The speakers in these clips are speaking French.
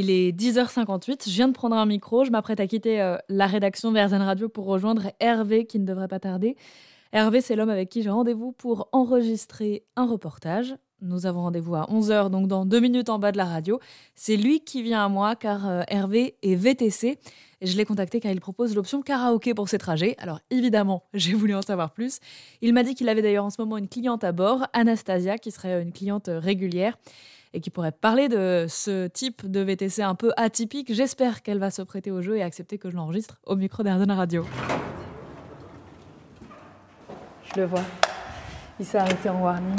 Il est 10h58, je viens de prendre un micro, je m'apprête à quitter euh, la rédaction Verzen Radio pour rejoindre Hervé qui ne devrait pas tarder. Hervé, c'est l'homme avec qui j'ai rendez-vous pour enregistrer un reportage. Nous avons rendez-vous à 11h, donc dans deux minutes en bas de la radio. C'est lui qui vient à moi car euh, Hervé est VTC. Et je l'ai contacté car il propose l'option karaoké pour ses trajets. Alors évidemment, j'ai voulu en savoir plus. Il m'a dit qu'il avait d'ailleurs en ce moment une cliente à bord, Anastasia, qui serait une cliente régulière et qui pourrait parler de ce type de VTC un peu atypique. J'espère qu'elle va se prêter au jeu et accepter que je l'enregistre au micro d'Airzen Radio. Je le vois. Il s'est arrêté en warning.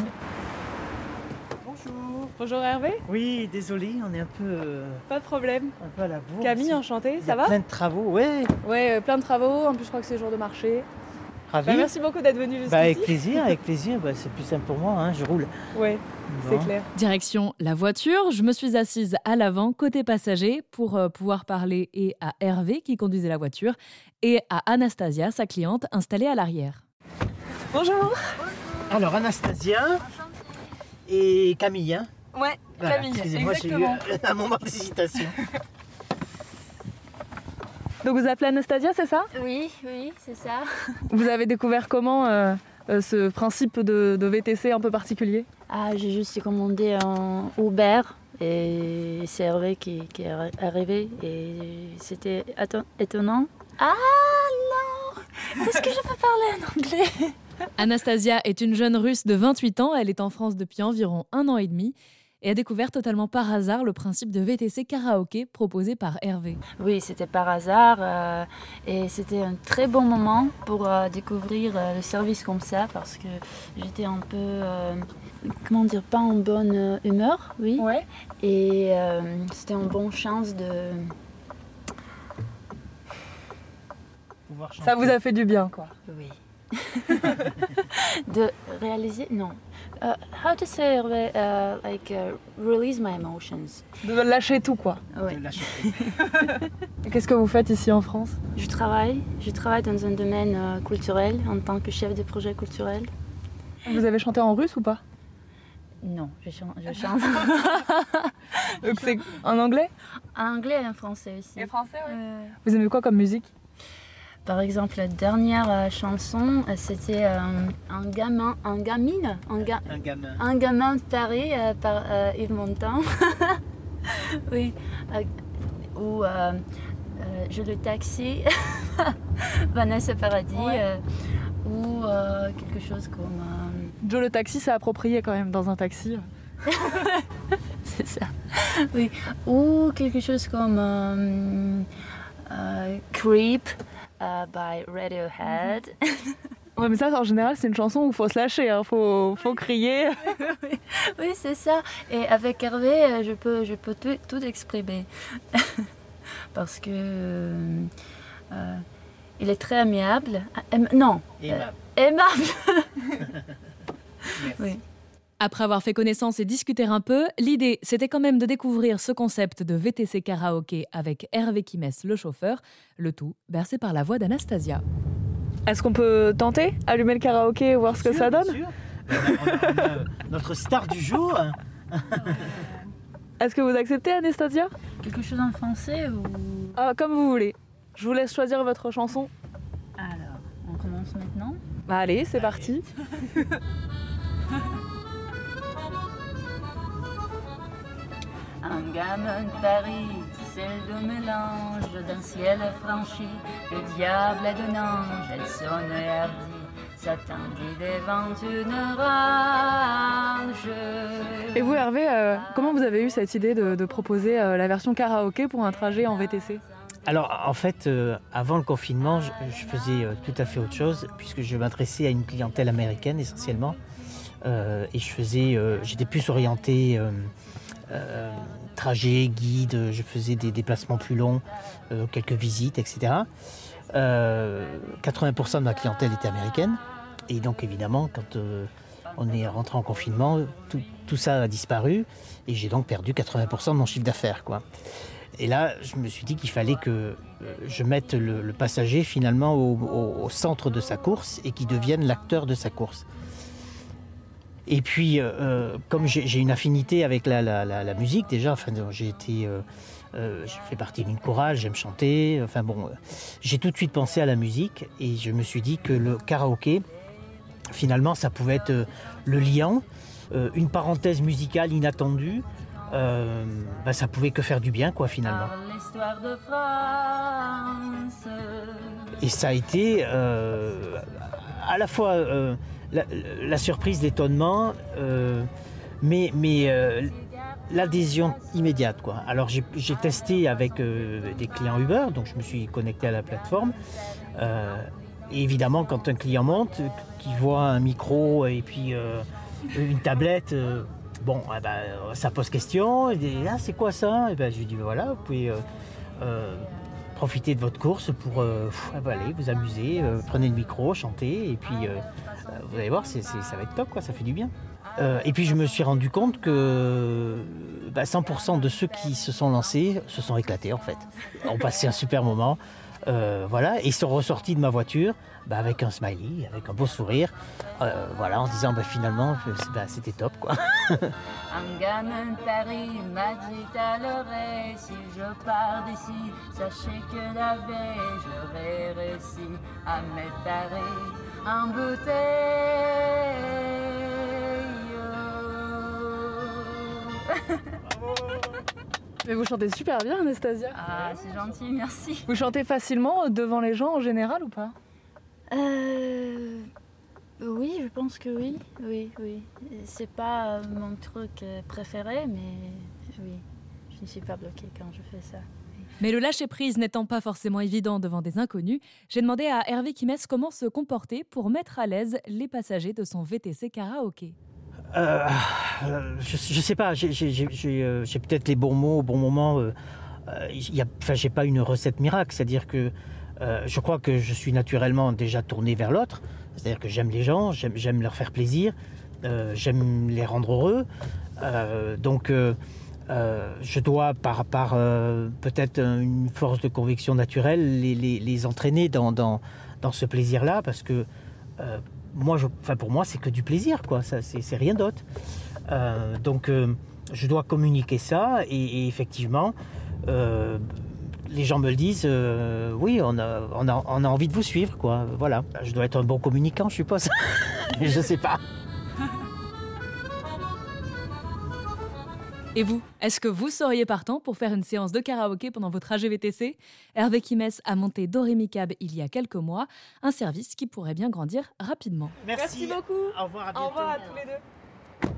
Bonjour. Bonjour Hervé. Oui, désolé, on est un peu, euh, Pas de problème. un peu à la bourre. Camille, Il enchantée, y ça a va Plein de travaux, ouais. Ouais, euh, plein de travaux. En plus, je crois que c'est jour de marché. Ravi. Bah, merci beaucoup d'être venu jusqu'ici. Bah, avec plaisir, avec plaisir. Bah, c'est plus simple pour moi, hein, je roule. Ouais, c'est clair. Direction la voiture, je me suis assise à l'avant, côté passager, pour euh, pouvoir parler et à Hervé qui conduisait la voiture et à Anastasia, sa cliente, installée à l'arrière. Bonjour. Alors, Anastasia et Camille. Hein. Ouais, Voilà, Camille, Excusez-moi, j'ai eu un moment d'hésitation. Donc vous appelez Anastasia, c'est ça? Oui, oui, c'est ça. Vous avez découvert comment euh, euh, ce principe de, de VTC un peu particulier? Ah, j'ai juste commandé un Uber et c'est Hervé qui, qui est arri- arrivé et c'était étonnant. Ah non! Est-ce que je peux parler en anglais? Anastasia est une jeune russe de 28 ans, elle est en France depuis environ un an et demi et a découvert totalement par hasard le principe de VTC karaoké proposé par Hervé. Oui, c'était par hasard euh, et c'était un très bon moment pour euh, découvrir euh, le service comme ça parce que j'étais un peu, euh, comment dire, pas en bonne humeur, oui. Ouais. Et euh, c'était une bonne chance de. Ça vous a fait du bien, quoi. Oui. de réaliser, non. Uh, how to say, Hervé, uh, like, uh, release my emotions. De lâcher tout, quoi. Oui. De lâcher prise. Qu'est-ce que vous faites ici en France? Je travaille, je travaille dans un domaine euh, culturel en tant que chef de projet culturel. Vous avez chanté en russe ou pas? Non, je chante, je chante Donc c'est en anglais? En anglais et en français aussi. français, Euh, Vous aimez quoi comme musique? Par exemple, la dernière euh, chanson, euh, c'était euh, un gamin, un gamine, un, ga- Un gamin. Un gamin de Paris euh, par euh, Yves Montand. oui. euh, ou euh, euh, Je le taxi, Vanessa Paradis. Ouais. euh, ou euh, quelque chose comme. euh, Joe le taxi, c'est approprié quand même dans un taxi. c'est ça. Oui. Ou quelque chose comme. euh, euh, Creep euh, by Radiohead. Ouais, mais ça, en général, c'est une chanson où il faut se lâcher, hein. faut, faut crier. oui, c'est ça. Et avec Hervé, euh, je peux, je peux tout, tout exprimer. Parce que. euh, euh, il est très amiable. Ah, aim- non, Aimable. aimable. Merci. oui. Après avoir fait connaissance et discuté un peu, l'idée, c'était quand même de découvrir ce concept de VTC karaoké avec Hervé Kimès, le chauffeur, le tout bercé par la voix d'Anastasia. Est-ce qu'on peut tenter Allumer le karaoké et voir ce que ça donne bien sûr. On a- on a, euh, notre star du jour. hein. Est-ce que vous acceptez, Anastasia? Quelque chose en français ou. Ah, Comme vous voulez. Je vous laisse choisir votre chanson. Alors, on commence maintenant. Bah, allez, c'est parti. Un gamin de Paris, c'est le mélange d'un ciel franchi. Le diable est d'un ange, elle sonne hardie, s'attendit devant une orange. Et vous, Hervé, euh, comment vous avez eu cette idée de, de proposer euh, la version karaoké pour un trajet en VTC Alors, en fait, euh, avant le confinement, je, je faisais euh, tout à fait autre chose, puisque je m'adressais à une clientèle américaine essentiellement. Euh, et je faisais, euh, j'étais plus orienté euh, euh, trajet, guide, je faisais des déplacements plus longs, euh, quelques visites, etc. Euh, 80% de ma clientèle était américaine. Et donc, évidemment, quand euh, on est rentré en confinement, tout, ça a disparu. Et j'ai donc perdu 80% de mon chiffre d'affaires. quoi. Et là, je me suis dit qu'il fallait que euh, je mette le, passager finalement au, au- au centre de sa course et qu'il devienne l'acteur de sa course. Et puis, comme j'ai une affinité avec la, musique déjà, enfin, j'ai été, je fais partie d'une chorale, j'aime chanter. Enfin bon, j'ai tout de suite pensé à la musique et je me suis dit que le karaoké, finalement, ça pouvait être le lien, une parenthèse musicale inattendue euh, bah, ça pouvait que faire du bien, quoi, finalement. Et ça a été euh, à la fois euh, la, surprise, l'étonnement, mais, mais l'adhésion immédiate. Quoi. Alors j'ai testé avec des clients Uber, donc je me suis connecté à la plateforme. évidemment, quand un client monte, qui voit un micro et puis une tablette, Bon, eh ben, ça pose question. Ah, c'est quoi ça? Et eh ben, je lui dis, voilà, vous pouvez euh, euh, profiter de votre course pour euh, aller vous amuser, prenez le micro, chantez, et puis vous allez voir, ça va être top, ça fait du bien. et puis je me suis rendu compte que 100% bah, de ceux qui se sont lancés se sont éclatés en fait, ont passé un super moment. Voilà, et ils sont ressortis de ma voiture bah, avec un smiley, avec un beau sourire, euh, voilà, en disant bah, finalement bah, c'était top quoi. un gamin de Paris m'a dit à l'oreille si je pars d'ici, sachez que la veille j'aurais réussi à m'étarer en bouteille. Mais vous chantez super bien, Anastasia. Ah, c'est gentil, merci. Vous chantez facilement devant les gens en général ou pas? Euh, oui, je pense que oui. Oui, oui. C'est pas mon truc euh, préféré, mais oui, je ne suis pas bloquée quand je fais ça. Mais le lâcher-prise n'étant pas forcément évident devant des inconnus, j'ai demandé à Hervé Kimès comment se comporter pour mettre à l'aise les passagers de son VTC karaoké. Euh, je, ne sais pas, j'ai peut-être les bons mots au bon moment. Euh, j'ai pas une recette miracle, c'est-à-dire que euh, je crois que je suis naturellement déjà tourné vers l'autre, c'est-à-dire que j'aime les gens, j'aime leur faire plaisir, euh, j'aime les rendre heureux. Euh, donc je dois, par, par peut-être une force de conviction naturelle, les, entraîner dans, dans, ce plaisir-là, parce que moi, pour moi, c'est que du plaisir, quoi. c'est rien d'autre. donc je dois communiquer ça, et, effectivement, les gens me le disent, euh, oui, on a, on, a, on a envie de vous suivre, quoi. Voilà. Je dois être un bon communicant, je suppose. je sais pas. Et vous, est-ce que vous seriez partant pour faire une séance de karaoké pendant votre trajet VTC Hervé Kimès a monté Dorémicab il y a quelques mois, un service qui pourrait bien grandir rapidement. Merci, beaucoup. Au revoir à, Au revoir à tous les deux.